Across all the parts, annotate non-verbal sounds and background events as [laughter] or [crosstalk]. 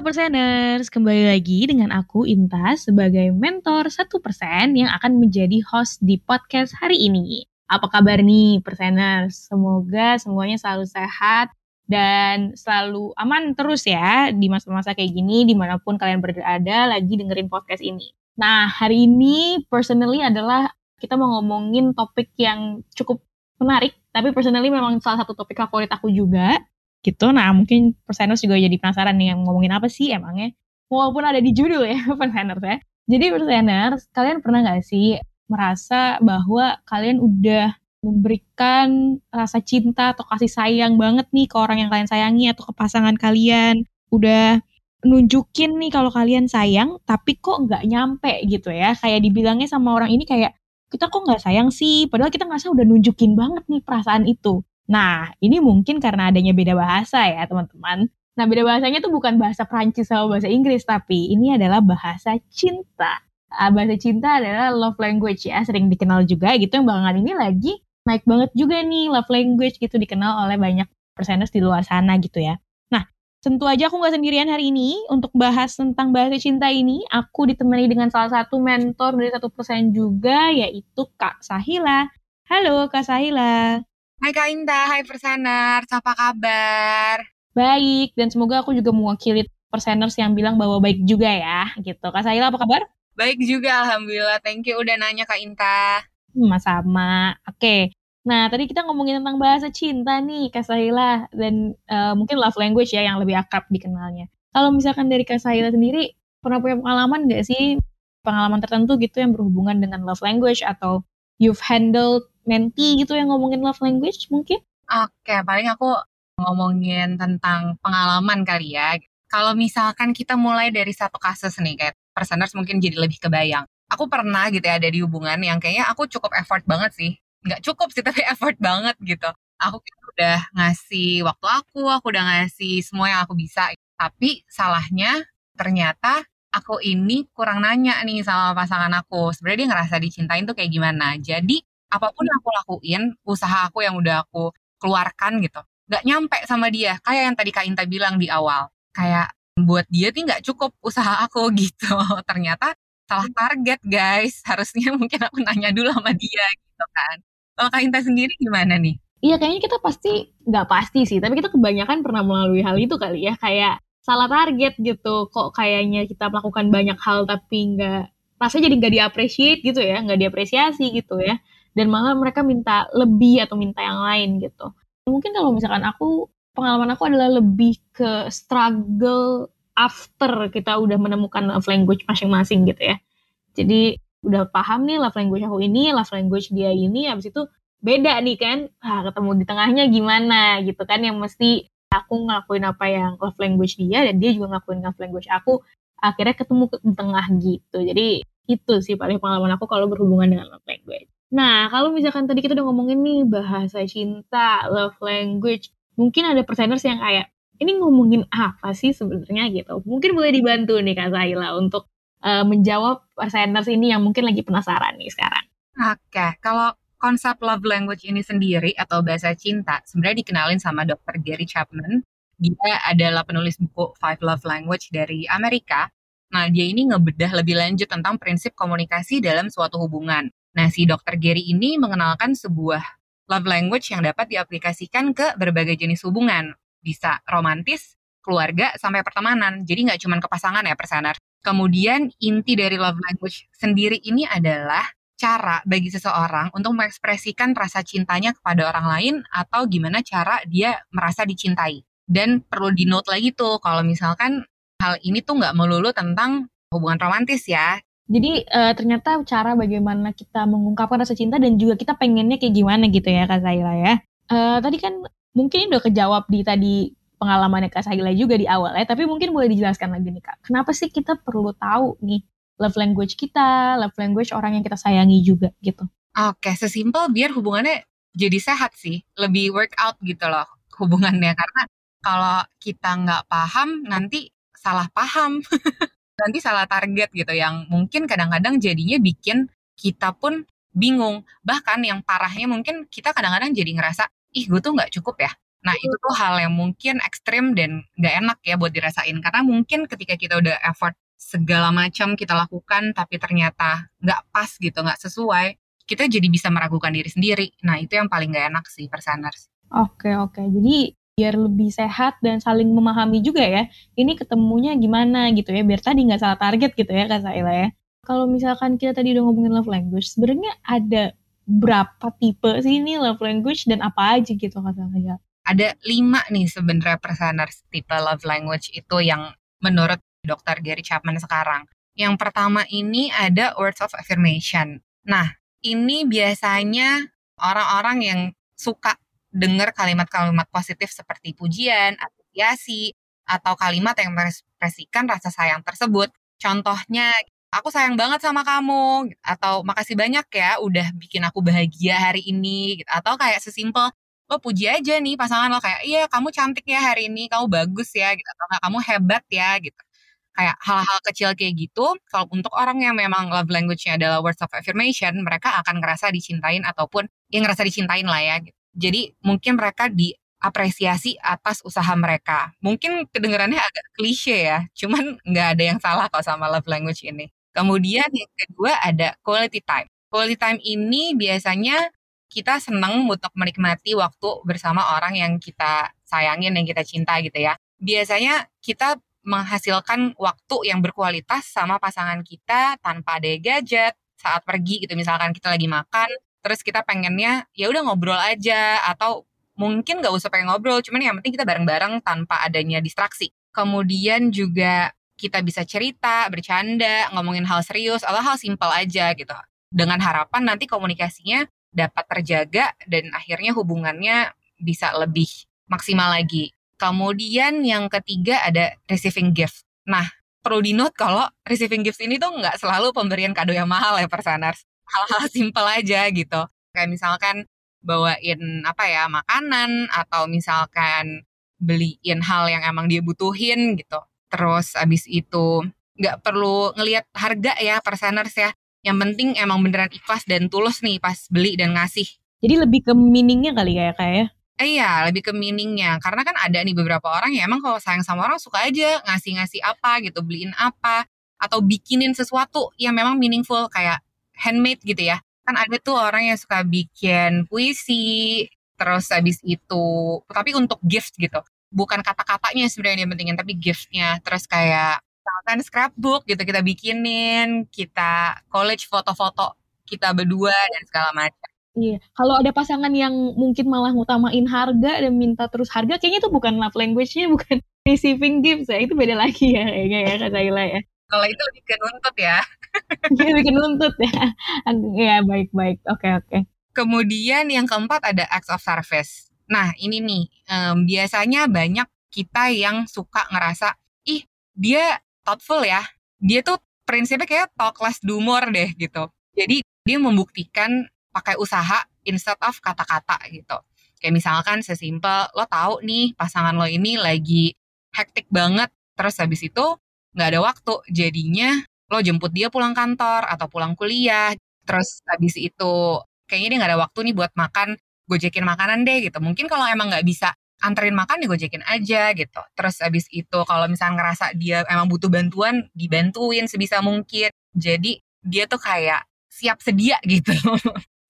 Perseners, kembali lagi dengan aku Intas sebagai mentor 1% yang akan menjadi host di podcast hari ini. Apa kabar nih Perseners? Semoga semuanya selalu sehat dan selalu aman terus ya di masa-masa kayak gini di mana pun kalian berada lagi dengerin podcast ini. Nah hari ini personally adalah kita mau ngomongin topik yang cukup menarik, tapi personally memang salah satu topik favorit aku juga, gitu. Nah, mungkin perseners juga jadi penasaran nih yang ngomongin apa sih emangnya. Walaupun ada di judul ya [laughs] perseners ya. Jadi perseners, kalian pernah gak sih merasa bahwa kalian udah memberikan rasa cinta atau kasih sayang banget nih ke orang yang kalian sayangi atau ke pasangan kalian. Udah nunjukin nih kalau kalian sayang, tapi kok nggak nyampe gitu ya. Kayak dibilangnya sama orang ini kayak, kita kok nggak sayang sih, padahal kita ngerasa udah nunjukin banget nih perasaan itu. Nah, ini mungkin karena adanya beda bahasa ya, teman-teman. Nah, beda bahasanya tuh bukan bahasa Prancis sama bahasa Inggris, tapi ini adalah bahasa cinta. Uh, bahasa cinta adalah love language ya, sering dikenal juga gitu. Yang belakangan ini lagi naik banget juga nih love language gitu, dikenal oleh banyak perseners di luar sana gitu ya. Nah, tentu aja aku nggak sendirian hari ini untuk bahas tentang bahasa cinta ini. Aku ditemani dengan salah satu mentor dari satu persen juga, yaitu Kak Sahila. Halo Kak Sahila. Hai Kak Indah, hai Persener, apa kabar? Baik, dan semoga aku juga mewakili Perseners yang bilang bahwa baik juga ya, gitu. Kak Saila apa kabar? Baik juga, Alhamdulillah. Thank you udah nanya Kak Inta. Sama-sama. Oke, nah tadi kita ngomongin tentang bahasa cinta nih, Kak Saila, dan uh, mungkin love language ya yang lebih akrab dikenalnya. Kalau misalkan dari Kak Saila sendiri, pernah punya pengalaman nggak sih, pengalaman tertentu gitu yang berhubungan dengan love language atau you've handled menti gitu yang ngomongin love language mungkin? Oke, paling aku ngomongin tentang pengalaman kali ya. Kalau misalkan kita mulai dari satu kasus nih, kayak perseners mungkin jadi lebih kebayang. Aku pernah gitu ya ada di hubungan yang kayaknya aku cukup effort banget sih. Nggak cukup sih, [laughs] tapi effort banget gitu. Aku udah ngasih waktu aku, aku udah ngasih semua yang aku bisa. Tapi salahnya ternyata aku ini kurang nanya nih sama pasangan aku. Sebenarnya dia ngerasa dicintain tuh kayak gimana. Jadi apa pun yang aku lakuin, usaha aku yang udah aku keluarkan gitu, nggak nyampe sama dia. Kayak yang tadi Kak Inta bilang di awal, kayak buat dia tuh nggak cukup usaha aku [laughs] gitu. Ternyata salah target guys. Harusnya [laughs] mungkin aku nanya dulu sama dia gitu kan. Kalau Kak Inta sendiri gimana nih? Iya kayaknya kita pasti nggak pasti sih, tapi kita kebanyakan pernah melalui hal itu kali ya, kayak salah target gitu. Kok kayaknya kita melakukan banyak hal tapi nggak rasanya jadi nggak diapresiasi gitu ya, nggak diapresiasi gitu ya dan malah mereka minta lebih atau minta yang lain gitu. Mungkin kalau misalkan aku pengalaman aku adalah lebih ke struggle after kita udah menemukan love language masing-masing gitu ya. Jadi udah paham nih love language aku ini, love language dia ini, habis itu beda nih kan, ah, ketemu di tengahnya gimana gitu kan, yang mesti aku ngelakuin apa yang love language dia dan dia juga ngelakuin love language aku, akhirnya ketemu di tengah gitu. Jadi itu sih paling pengalaman aku kalau berhubungan dengan love language. Nah, kalau misalkan tadi kita udah ngomongin nih bahasa cinta, love language, mungkin ada perseners yang kayak ini ngomongin apa sih sebenarnya gitu. Mungkin boleh dibantu nih Kak Zaila untuk uh, menjawab perseners ini yang mungkin lagi penasaran nih sekarang. Oke, kalau konsep love language ini sendiri atau bahasa cinta sebenarnya dikenalin sama Dr. Gary Chapman. Dia adalah penulis buku Five Love Language dari Amerika. Nah, dia ini ngebedah lebih lanjut tentang prinsip komunikasi dalam suatu hubungan. Nah, si dokter Gary ini mengenalkan sebuah love language yang dapat diaplikasikan ke berbagai jenis hubungan. Bisa romantis, keluarga, sampai pertemanan. Jadi nggak cuma ke pasangan ya, persener. Kemudian inti dari love language sendiri ini adalah cara bagi seseorang untuk mengekspresikan rasa cintanya kepada orang lain atau gimana cara dia merasa dicintai. Dan perlu di note lagi tuh kalau misalkan hal ini tuh nggak melulu tentang hubungan romantis ya Jadi uh, ternyata cara bagaimana kita mengungkapkan rasa cinta dan juga kita pengennya kayak gimana gitu ya Kak Zaila ya. Uh, tadi kan mungkin udah kejawab di tadi pengalamannya Kak Zaila juga di awal ya, tapi mungkin boleh dijelaskan lagi nih Kak. Kenapa sih kita perlu tahu nih love language kita, love language orang yang kita sayangi juga gitu. Oke, sesimpel biar hubungannya jadi sehat sih, lebih workout gitu loh hubungannya. Karena kalau kita nggak paham, nanti salah paham. [laughs] nanti salah target gitu yang mungkin kadang-kadang jadinya bikin kita pun bingung. Bahkan yang parahnya mungkin kita kadang-kadang jadi ngerasa, ih gue tuh nggak cukup ya. Nah itu tuh hal yang mungkin ekstrim dan nggak enak ya buat dirasain. Karena mungkin ketika kita udah effort segala macam kita lakukan tapi ternyata nggak pas gitu, nggak sesuai, kita jadi bisa meragukan diri sendiri. Nah itu yang paling nggak enak sih persaners. Oke oke, jadi biar lebih sehat dan saling memahami juga ya. Ini ketemunya gimana gitu ya, biar tadi nggak salah target gitu ya Kak Saila ya. Kalau misalkan kita tadi udah ngomongin love language, sebenarnya ada berapa tipe sih ini love language dan apa aja gitu Kak Saila? Ada lima nih sebenarnya personers tipe love language itu yang menurut dokter Gary Chapman sekarang. Yang pertama ini ada words of affirmation. Nah, ini biasanya orang-orang yang suka dengar kalimat-kalimat positif seperti pujian, apresiasi, atau kalimat yang mengekspresikan rasa sayang tersebut. Contohnya, aku sayang banget sama kamu, atau makasih banyak ya udah bikin aku bahagia hari ini, gitu. atau kayak sesimpel, lo puji aja nih pasangan lo kayak, iya kamu cantik ya hari ini, kamu bagus ya, gitu. atau kamu hebat ya, gitu. Kayak hal-hal kecil kayak gitu, kalau untuk orang yang memang love language-nya adalah words of affirmation, mereka akan ngerasa dicintain ataupun yang ngerasa dicintain lah ya, gitu. Jadi mungkin mereka diapresiasi atas usaha mereka. Mungkin kedengarannya agak klise ya, cuman nggak ada yang salah kok sama love language ini. Kemudian yang kedua ada quality time. Quality time ini biasanya kita senang untuk menikmati waktu bersama orang yang kita sayangin, yang kita cinta gitu ya. Biasanya kita menghasilkan waktu yang berkualitas sama pasangan kita tanpa ada gadget saat pergi gitu misalkan kita lagi makan terus kita pengennya ya udah ngobrol aja atau mungkin nggak usah pengen ngobrol cuman yang penting kita bareng-bareng tanpa adanya distraksi. Kemudian juga kita bisa cerita bercanda ngomongin hal serius atau hal simpel aja gitu. Dengan harapan nanti komunikasinya dapat terjaga dan akhirnya hubungannya bisa lebih maksimal lagi. Kemudian yang ketiga ada receiving gift. Nah perlu di note kalau receiving gift ini tuh nggak selalu pemberian kado yang mahal ya persaners hal-hal simpel aja gitu. Kayak misalkan bawain apa ya makanan atau misalkan beliin hal yang emang dia butuhin gitu. Terus abis itu nggak perlu ngelihat harga ya perseners ya. Yang penting emang beneran ikhlas dan tulus nih pas beli dan ngasih. Jadi lebih ke meaningnya kali ya kayak ya? Eh, iya, lebih ke meaningnya. Karena kan ada nih beberapa orang yang emang kalau sayang sama orang suka aja ngasih-ngasih apa gitu, beliin apa, atau bikinin sesuatu yang memang meaningful kayak handmade gitu ya. Kan ada tuh orang yang suka bikin puisi, terus habis itu, tapi untuk gift gitu. Bukan kata-katanya sebenarnya yang pentingin, tapi giftnya. Terus kayak misalkan scrapbook gitu kita bikinin, kita college foto-foto kita berdua dan segala macam. Iya, kalau ada pasangan yang mungkin malah ngutamain harga dan minta terus harga, kayaknya itu bukan love language-nya, bukan [laughs] receiving gifts ya. Itu beda lagi ya kayaknya ya Kak Zaila ya. Kalau itu lebih ke nuntut ya. [laughs] Iya bikin nuntut ya. Ya baik-baik. Oke okay, oke. Okay. Kemudian yang keempat ada acts of service. Nah ini nih um, biasanya banyak kita yang suka ngerasa ih dia thoughtful ya. Dia tuh prinsipnya kayak talk less do more deh gitu. Jadi dia membuktikan pakai usaha instead of kata-kata gitu. Kayak misalkan sesimpel lo tahu nih pasangan lo ini lagi hektik banget terus habis itu nggak ada waktu. Jadinya lo jemput dia pulang kantor atau pulang kuliah. Terus habis itu kayaknya dia nggak ada waktu nih buat makan. Gojekin makanan deh gitu. Mungkin kalau emang nggak bisa anterin makan ya gojekin aja gitu. Terus habis itu kalau misalnya ngerasa dia emang butuh bantuan dibantuin sebisa mungkin. Jadi dia tuh kayak siap sedia [laughs] gitu.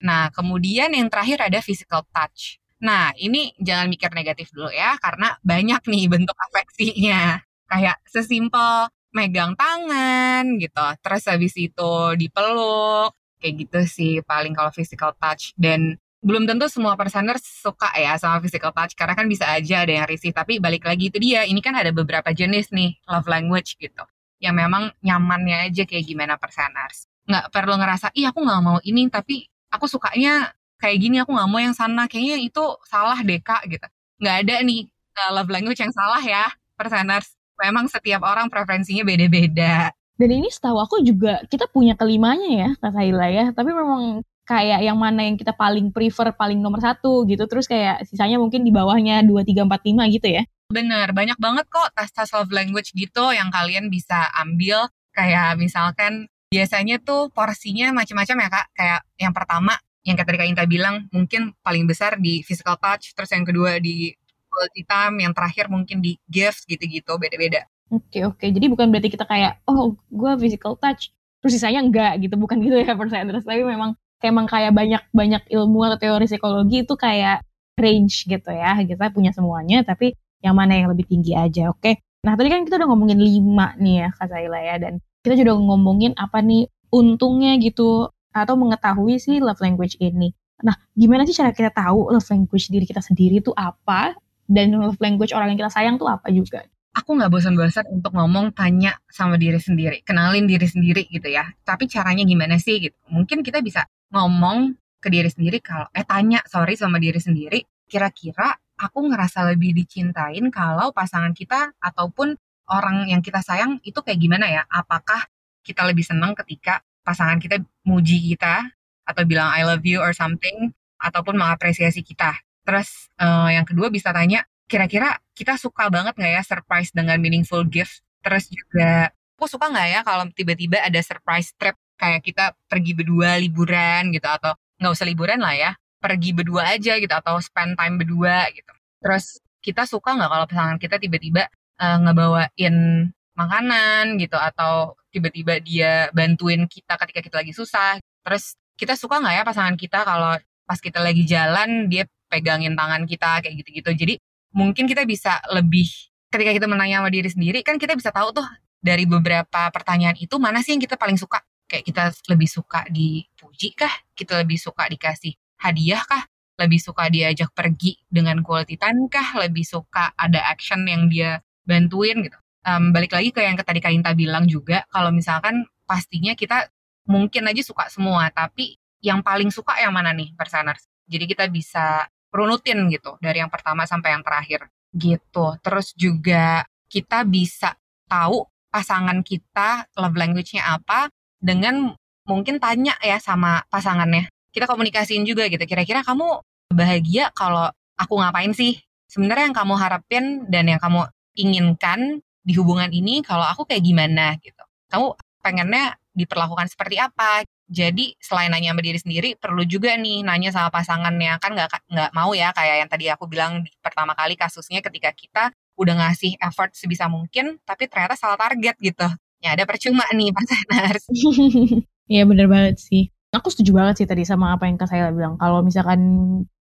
Nah kemudian yang terakhir ada physical touch. Nah, ini jangan mikir negatif dulu ya, karena banyak nih bentuk [laughs] afeksinya. Kayak sesimpel megang tangan gitu. Terus habis itu dipeluk, kayak gitu sih paling kalau physical touch. Dan belum tentu semua personer suka ya sama physical touch karena kan bisa aja ada yang risih tapi balik lagi itu dia ini kan ada beberapa jenis nih love language gitu yang memang nyamannya aja kayak gimana perseners. Nggak perlu ngerasa, ih aku nggak mau ini, tapi aku sukanya kayak gini, aku nggak mau yang sana. Kayaknya itu salah deh kak gitu. Nggak ada nih uh, love language yang salah ya perseners. Memang setiap orang preferensinya beda-beda. Dan ini setahu aku juga kita punya kelimanya ya Kak Saila ya. Tapi memang kayak yang mana yang kita paling prefer, paling nomor satu gitu. Terus kayak sisanya mungkin di bawahnya 2, 3, 4, 5 gitu ya. Bener, banyak banget kok tes-tes love language gitu yang kalian bisa ambil. Kayak misalkan biasanya tuh porsinya macam-macam ya kak. Kayak yang pertama, yang tadi Kak Inta bilang mungkin paling besar di physical touch. Terus yang kedua di quality time. Yang terakhir mungkin di gifts gitu-gitu, beda-beda. Oke oke, jadi bukan berarti kita kayak oh gue physical touch, terus sisanya enggak gitu, bukan gitu ya perseners. Tapi memang emang kayak banyak banyak ilmu atau teori psikologi itu kayak range gitu ya. Kita punya semuanya, tapi yang mana yang lebih tinggi aja, oke? Nah tadi kan kita udah ngomongin lima nih ya Kak Saila ya, dan kita juga ngomongin apa nih untungnya gitu atau mengetahui sih love language ini. Nah, gimana sih cara kita tahu love language diri kita sendiri itu apa dan love language orang yang kita sayang tuh apa juga? aku nggak bosan-bosan untuk ngomong tanya sama diri sendiri, kenalin diri sendiri gitu ya. Tapi caranya gimana sih gitu? Mungkin kita bisa ngomong ke diri sendiri kalau eh tanya sorry sama diri sendiri, kira-kira aku ngerasa lebih dicintain kalau pasangan kita ataupun orang yang kita sayang itu kayak gimana ya? Apakah kita lebih senang ketika pasangan kita muji kita atau bilang I love you or something ataupun mengapresiasi kita. Terus uh, yang kedua bisa tanya kira-kira kita suka banget nggak ya surprise dengan meaningful gift? Terus juga aku suka nggak ya kalau tiba-tiba ada surprise trip kayak kita pergi berdua liburan gitu atau nggak usah liburan lah ya pergi berdua aja gitu atau spend time berdua gitu. Terus kita suka nggak kalau pasangan kita tiba-tiba uh, ngebawain makanan gitu atau tiba-tiba dia bantuin kita ketika kita lagi susah. Terus kita suka nggak ya pasangan kita kalau pas kita lagi jalan dia pegangin tangan kita kayak gitu-gitu. Jadi mungkin kita bisa lebih ketika kita menanya sama diri sendiri kan kita bisa tahu tuh dari beberapa pertanyaan itu mana sih yang kita paling suka? Kayak kita lebih suka dipuji kah? Kita lebih suka dikasih hadiah kah? Lebih suka diajak pergi dengan quality time kah? Lebih suka ada action yang dia bantuin gitu. Um, balik lagi ke yang tadi Kainta bilang juga kalau misalkan pastinya kita mungkin aja suka semua tapi yang paling suka yang mana nih perseners jadi kita bisa runutin gitu dari yang pertama sampai yang terakhir gitu. Terus juga kita bisa tahu pasangan kita love language-nya apa dengan mungkin tanya ya sama pasangannya. Kita komunikasiin juga gitu. Kira-kira kamu bahagia kalau aku ngapain sih? Sebenarnya yang kamu harapin dan yang kamu inginkan di hubungan ini kalau aku kayak gimana gitu. Kamu pengennya diperlakukan seperti apa? Jadi selain nanya sama diri sendiri, perlu juga nih nanya sama pasangannya. Kan nggak nggak mau ya kayak yang tadi aku bilang pertama kali kasusnya ketika kita udah ngasih effort sebisa mungkin, tapi ternyata salah target gitu. Ya ada percuma nih pasangan. [laughs] Iya bener banget sih. Aku setuju banget sih tadi sama apa yang Kak Sayla bilang. Kalau misalkan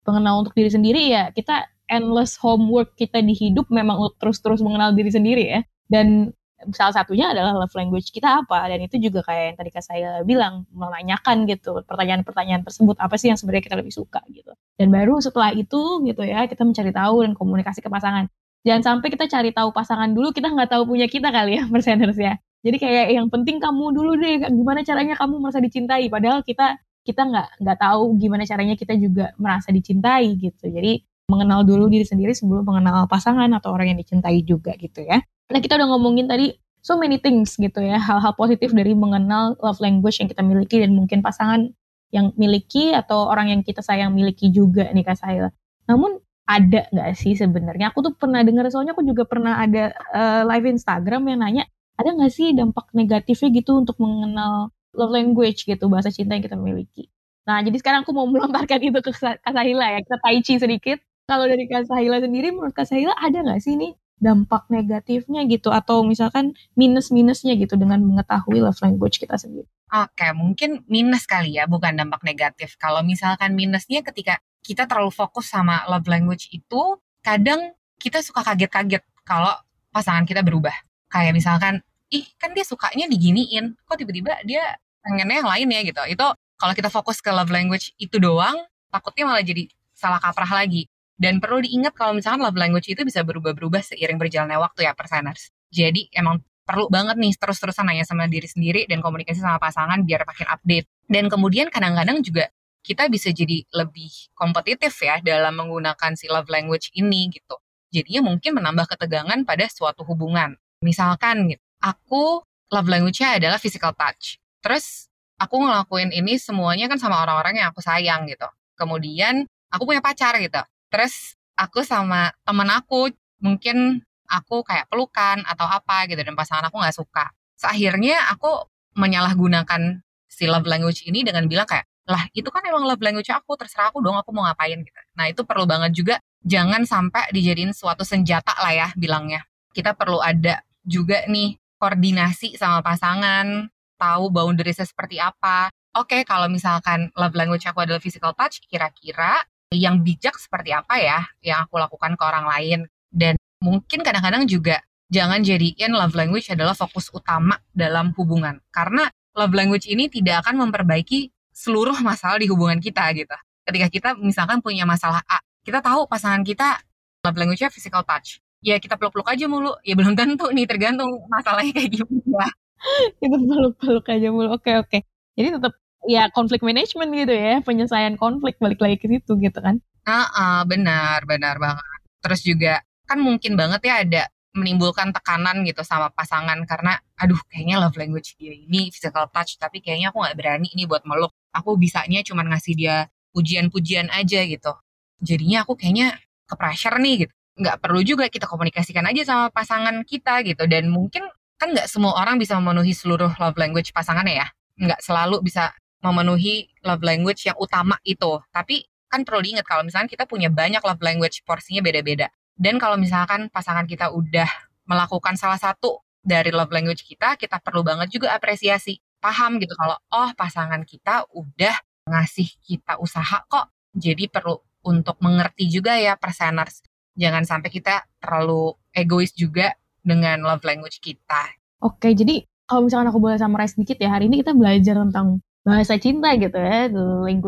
pengenal untuk diri sendiri ya kita endless homework kita di hidup memang terus-terus mengenal diri sendiri ya. Dan salah satunya adalah love language kita apa? Dan itu juga kayak yang tadi kak saya bilang menanyakan gitu pertanyaan-pertanyaan tersebut apa sih yang sebenarnya kita lebih suka gitu. Dan baru setelah itu gitu ya kita mencari tahu dan komunikasi ke pasangan. Jangan sampai kita cari tahu pasangan dulu kita nggak tahu punya kita kali ya [laughs] perseners ya. Jadi kayak yang penting kamu dulu deh gimana caranya kamu merasa dicintai? Padahal kita kita nggak nggak tahu gimana caranya kita juga merasa dicintai gitu. Jadi mengenal dulu diri sendiri sebelum mengenal pasangan atau orang yang dicintai juga gitu ya Nah kita udah ngomongin tadi so many things gitu ya, hal-hal positif dari mengenal love language yang kita miliki dan mungkin pasangan yang miliki atau orang yang kita sayang miliki juga nih Kak Saila. Namun ada nggak sih sebenarnya? Aku tuh pernah dengar soalnya aku juga pernah ada uh, live Instagram yang nanya ada nggak sih dampak negatifnya gitu untuk mengenal love language gitu bahasa cinta yang kita miliki. Nah jadi sekarang aku mau melontarkan itu ke Kak Sahila ya kita tai chi sedikit. Kalau dari Kak Sahila sendiri menurut Kak Sahila ada nggak sih nih dampak negatifnya gitu atau misalkan minus-minusnya gitu dengan mengetahui love language kita sendiri. Oke, mungkin minus kali ya, bukan dampak negatif. Kalau misalkan minusnya ketika kita terlalu fokus sama love language itu, kadang kita suka kaget-kaget kalau pasangan kita berubah. Kayak misalkan, ih kan dia sukanya diginiin, kok tiba-tiba dia pengennya yang lain ya gitu. Itu kalau kita fokus ke love language itu doang, takutnya malah jadi salah kaprah lagi. Dan perlu diingat kalau misalkan love language itu bisa berubah-berubah seiring berjalannya waktu ya perseners. Jadi emang perlu banget nih terus-terusan nanya sama diri sendiri dan komunikasi sama pasangan biar makin update. Dan kemudian kadang-kadang juga kita bisa jadi lebih kompetitif ya dalam menggunakan si love language ini gitu. Jadinya mungkin menambah ketegangan pada suatu hubungan. Misalkan gitu, aku love language-nya adalah physical touch. Terus aku ngelakuin ini semuanya kan sama orang-orang yang aku sayang gitu. Kemudian aku punya pacar gitu. Terus aku sama temen aku mungkin aku kayak pelukan atau apa gitu dan pasangan aku nggak suka. Seakhirnya aku menyalahgunakan si love language ini dengan bilang kayak lah itu kan emang love language aku terserah aku dong aku mau ngapain gitu. Nah itu perlu banget juga jangan sampai dijadiin suatu senjata lah ya bilangnya. Kita perlu ada juga nih koordinasi sama pasangan tahu boundariesnya seperti apa. Oke kalau misalkan love language aku adalah physical touch kira-kira yang bijak seperti apa ya yang aku lakukan ke orang lain dan mungkin kadang-kadang juga jangan jadiin love language adalah fokus utama dalam hubungan karena love language ini tidak akan memperbaiki seluruh masalah di hubungan kita gitu. Ketika kita misalkan punya masalah A, kita tahu pasangan kita love language-nya physical touch. Ya kita peluk-peluk aja mulu. Ya belum tentu nih tergantung masalahnya kayak gimana. [laughs] kita peluk-peluk aja mulu. Oke oke. Jadi tetap ya konflik management gitu ya, penyelesaian konflik balik lagi ke situ gitu kan. Ah, uh, benar, benar banget. Terus juga kan mungkin banget ya ada menimbulkan tekanan gitu sama pasangan karena aduh kayaknya love language dia ini physical touch tapi kayaknya aku nggak berani ini buat meluk. Aku bisanya cuma ngasih dia pujian-pujian aja gitu. Jadinya aku kayaknya ke pressure nih gitu. Nggak perlu juga kita komunikasikan aja sama pasangan kita gitu. Dan mungkin kan nggak semua orang bisa memenuhi seluruh love language pasangannya ya. Nggak selalu bisa memenuhi love language yang utama itu tapi kan perlu diingat kalau misalnya kita punya banyak love language porsinya beda-beda dan kalau misalkan pasangan kita udah melakukan salah satu dari love language kita, kita perlu banget juga apresiasi. Paham gitu kalau oh pasangan kita udah ngasih kita usaha kok. Jadi perlu untuk mengerti juga ya perseners. Jangan sampai kita terlalu egois juga dengan love language kita. Oke, jadi kalau misalkan aku boleh summarize sedikit ya, hari ini kita belajar tentang bahasa cinta gitu ya,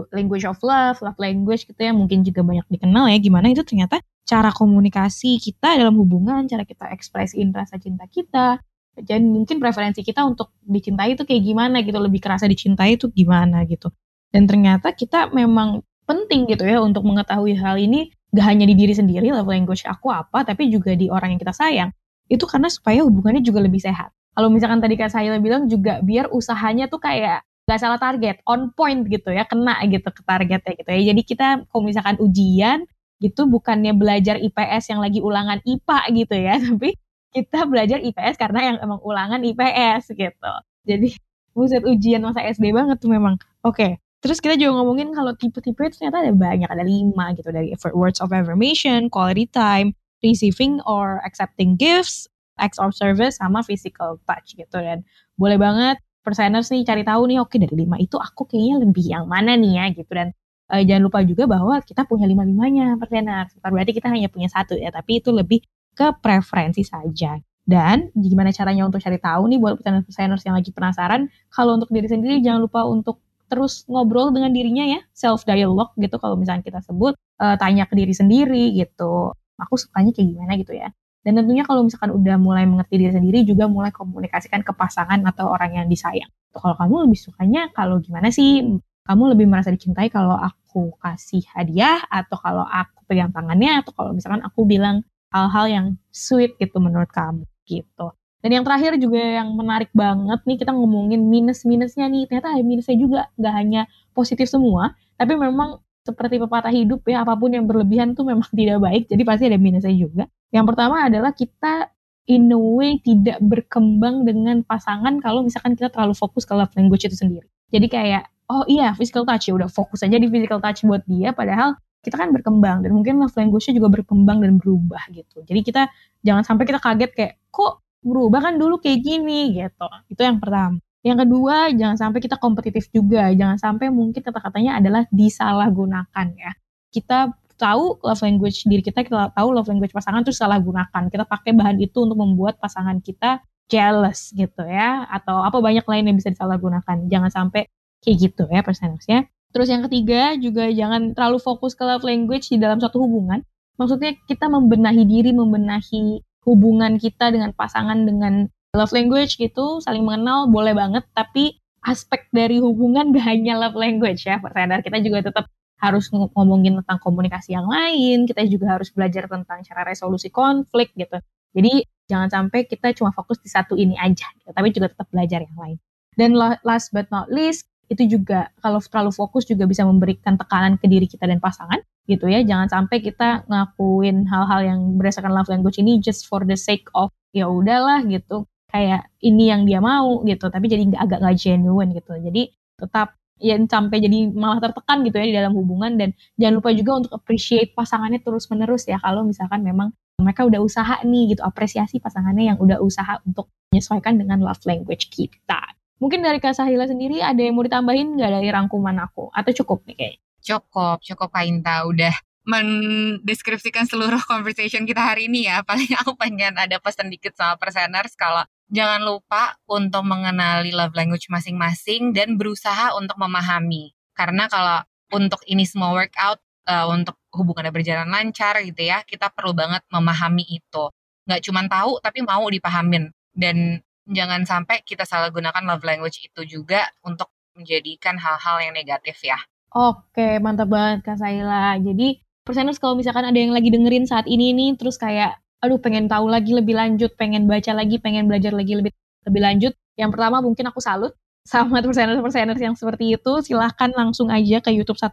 language of love, love language gitu ya, mungkin juga banyak dikenal ya, gimana itu ternyata cara komunikasi kita dalam hubungan, cara kita ekspresiin rasa cinta kita, dan mungkin preferensi kita untuk dicintai itu kayak gimana gitu, lebih kerasa dicintai itu gimana gitu. Dan ternyata kita memang penting gitu ya untuk mengetahui hal ini gak hanya di diri sendiri, love language aku apa, tapi juga di orang yang kita sayang. Itu karena supaya hubungannya juga lebih sehat. Kalau misalkan tadi Kak Sahila bilang juga biar usahanya tuh kayak gak salah target, on point gitu ya, kena gitu ke targetnya gitu ya. Jadi kita kalau misalkan ujian, gitu bukannya belajar IPS yang lagi ulangan IPA gitu ya, [laughs] tapi kita belajar IPS karena yang emang ulangan IPS gitu. Jadi buset ujian masa SD banget tuh memang. Oke, okay. terus kita juga ngomongin kalau tipe-tipe itu ternyata ada banyak, ada lima gitu dari words of affirmation, quality time, receiving or accepting gifts, acts of service, sama physical touch gitu dan boleh banget perseners nih cari tahu nih oke okay, dari lima itu aku kayaknya lebih yang mana nih ya gitu dan uh, jangan lupa juga bahwa kita punya lima-limanya persenar. Bukan berarti kita hanya punya satu ya, tapi itu lebih ke preferensi saja. Dan gimana caranya untuk cari tahu nih buat perseners yang lagi penasaran, kalau untuk diri sendiri jangan lupa untuk terus ngobrol dengan dirinya ya, self dialogue gitu kalau misalnya kita sebut, uh, tanya ke diri sendiri gitu. Aku sukanya kayak gimana gitu ya. Dan tentunya kalau misalkan udah mulai mengerti diri sendiri juga mulai komunikasikan ke pasangan atau orang yang disayang. Kalau kamu lebih sukanya kalau gimana sih kamu lebih merasa dicintai kalau aku kasih hadiah atau kalau aku pegang tangannya atau kalau misalkan aku bilang hal-hal yang sweet gitu menurut kamu gitu. Dan yang terakhir juga yang menarik banget nih kita ngomongin minus-minusnya nih. Ternyata minusnya juga, nggak hanya positif semua, tapi memang seperti pepatah hidup ya, apa pun yang berlebihan tuh memang [laughs] tidak baik, jadi pasti ada minusnya juga. Yang pertama adalah kita in a way tidak berkembang dengan pasangan kalau misalkan kita terlalu fokus ke love language itu sendiri. Jadi kayak oh iya physical touch ya udah fokus aja di physical touch buat dia padahal kita kan berkembang dan mungkin love language-nya juga berkembang dan berubah gitu. Jadi kita jangan sampai kita kaget kayak kok berubah kan dulu kayak gini gitu. Itu yang pertama. Yang kedua, jangan sampai kita kompetitif juga. Jangan sampai mungkin kata-katanya adalah disalahgunakan ya. Kita tahu love language diri kita, kita tahu love language pasangan itu salah gunakan. Kita pakai bahan itu untuk membuat pasangan kita jealous gitu ya. Atau apa banyak lain yang bisa disalahgunakan. Jangan sampai Kayak gitu ya persenersnya. Terus yang ketiga juga jangan terlalu fokus ke love language di dalam suatu hubungan. Maksudnya kita membenahi diri, membenahi hubungan kita dengan pasangan dengan love language gitu, saling mengenal boleh banget, tapi aspek dari hubungan gak hanya love language ya, pertanyaan kita juga tetap harus ngomongin tentang komunikasi yang lain, kita juga harus belajar tentang cara resolusi konflik gitu. Jadi jangan sampai kita cuma fokus di satu ini aja, gitu, tapi juga tetap belajar yang lain. Dan last but not least, itu juga kalau terlalu fokus juga bisa memberikan tekanan ke diri kita dan pasangan gitu ya. Jangan sampai kita ngakuin hal-hal yang berdasarkan love language ini just for the sake of ya udahlah gitu kayak ini yang dia mau gitu tapi jadi agak nggak genuine gitu jadi tetap ya sampai jadi malah tertekan gitu ya di dalam hubungan. Dan jangan lupa juga untuk appreciate pasangannya terus menerus ya. Kalau misalkan memang mereka udah usaha nih gitu apresiasi pasangannya yang udah usaha untuk menyesuaikan dengan love language kita. Mungkin dari Kak Sahila sendiri ada yang mau ditambahin nggak dari rangkuman aku? Atau cukup nih kayak cukup cukup Kak Inta udah mendeskripsikan seluruh [laughs] conversation kita hari ini ya. Paling aku pengen ada pesan dikit sama perseners kalau jangan lupa untuk mengenali love language masing-masing dan berusaha untuk memahami. Karena kalau untuk ini semua workout, uh, untuk hubungannya berjalan lancar gitu ya, kita perlu banget memahami itu. Nggak cuma tahu, tapi mau dipahamin. Dan jangan sampai kita salah gunakan love language itu juga untuk menjadikan hal-hal yang negatif ya. Oke, mantap banget Kak Saila. Jadi perseners kalau misalkan ada yang lagi dengerin saat ini nih terus kayak aduh pengen tahu lagi lebih lanjut, pengen baca lagi, pengen belajar lagi lebih lebih lanjut. Yang pertama mungkin aku salut [laughs] sama perseners-perseners yang seperti itu. Silahkan langsung aja ke YouTube 1%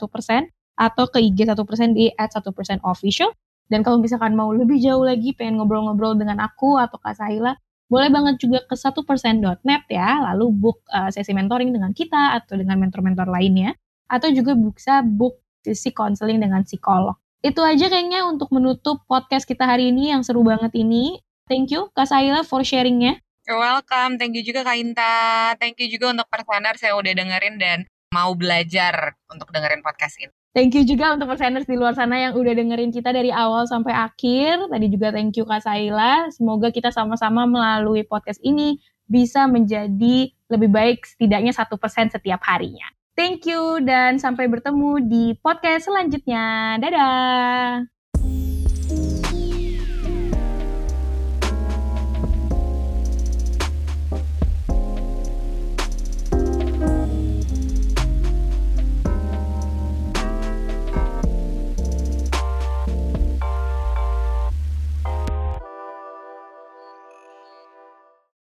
atau ke IG 1% di at 1% official. Dan kalau misalkan mau lebih jauh lagi, pengen ngobrol-ngobrol dengan aku atau Kak Sahila, boleh banget juga ke 1%.net ya, lalu book uh, sesi mentoring dengan kita atau dengan mentor-mentor lainnya. Atau juga bisa book sesi counseling dengan psikolog. Itu aja kayaknya untuk menutup podcast kita hari ini yang seru banget ini. Thank you Kak Saila for sharingnya. You're welcome. Thank you juga Kak Inta. Thank you juga untuk perseners yang udah dengerin dan mau belajar untuk dengerin podcast ini. Thank you juga untuk perseners di luar sana yang udah dengerin kita dari awal sampai akhir. Tadi juga thank you Kak Saila. Semoga kita sama-sama melalui podcast ini bisa menjadi lebih baik setidaknya satu persen setiap harinya. Thank you dan sampai bertemu di podcast selanjutnya. Dadah.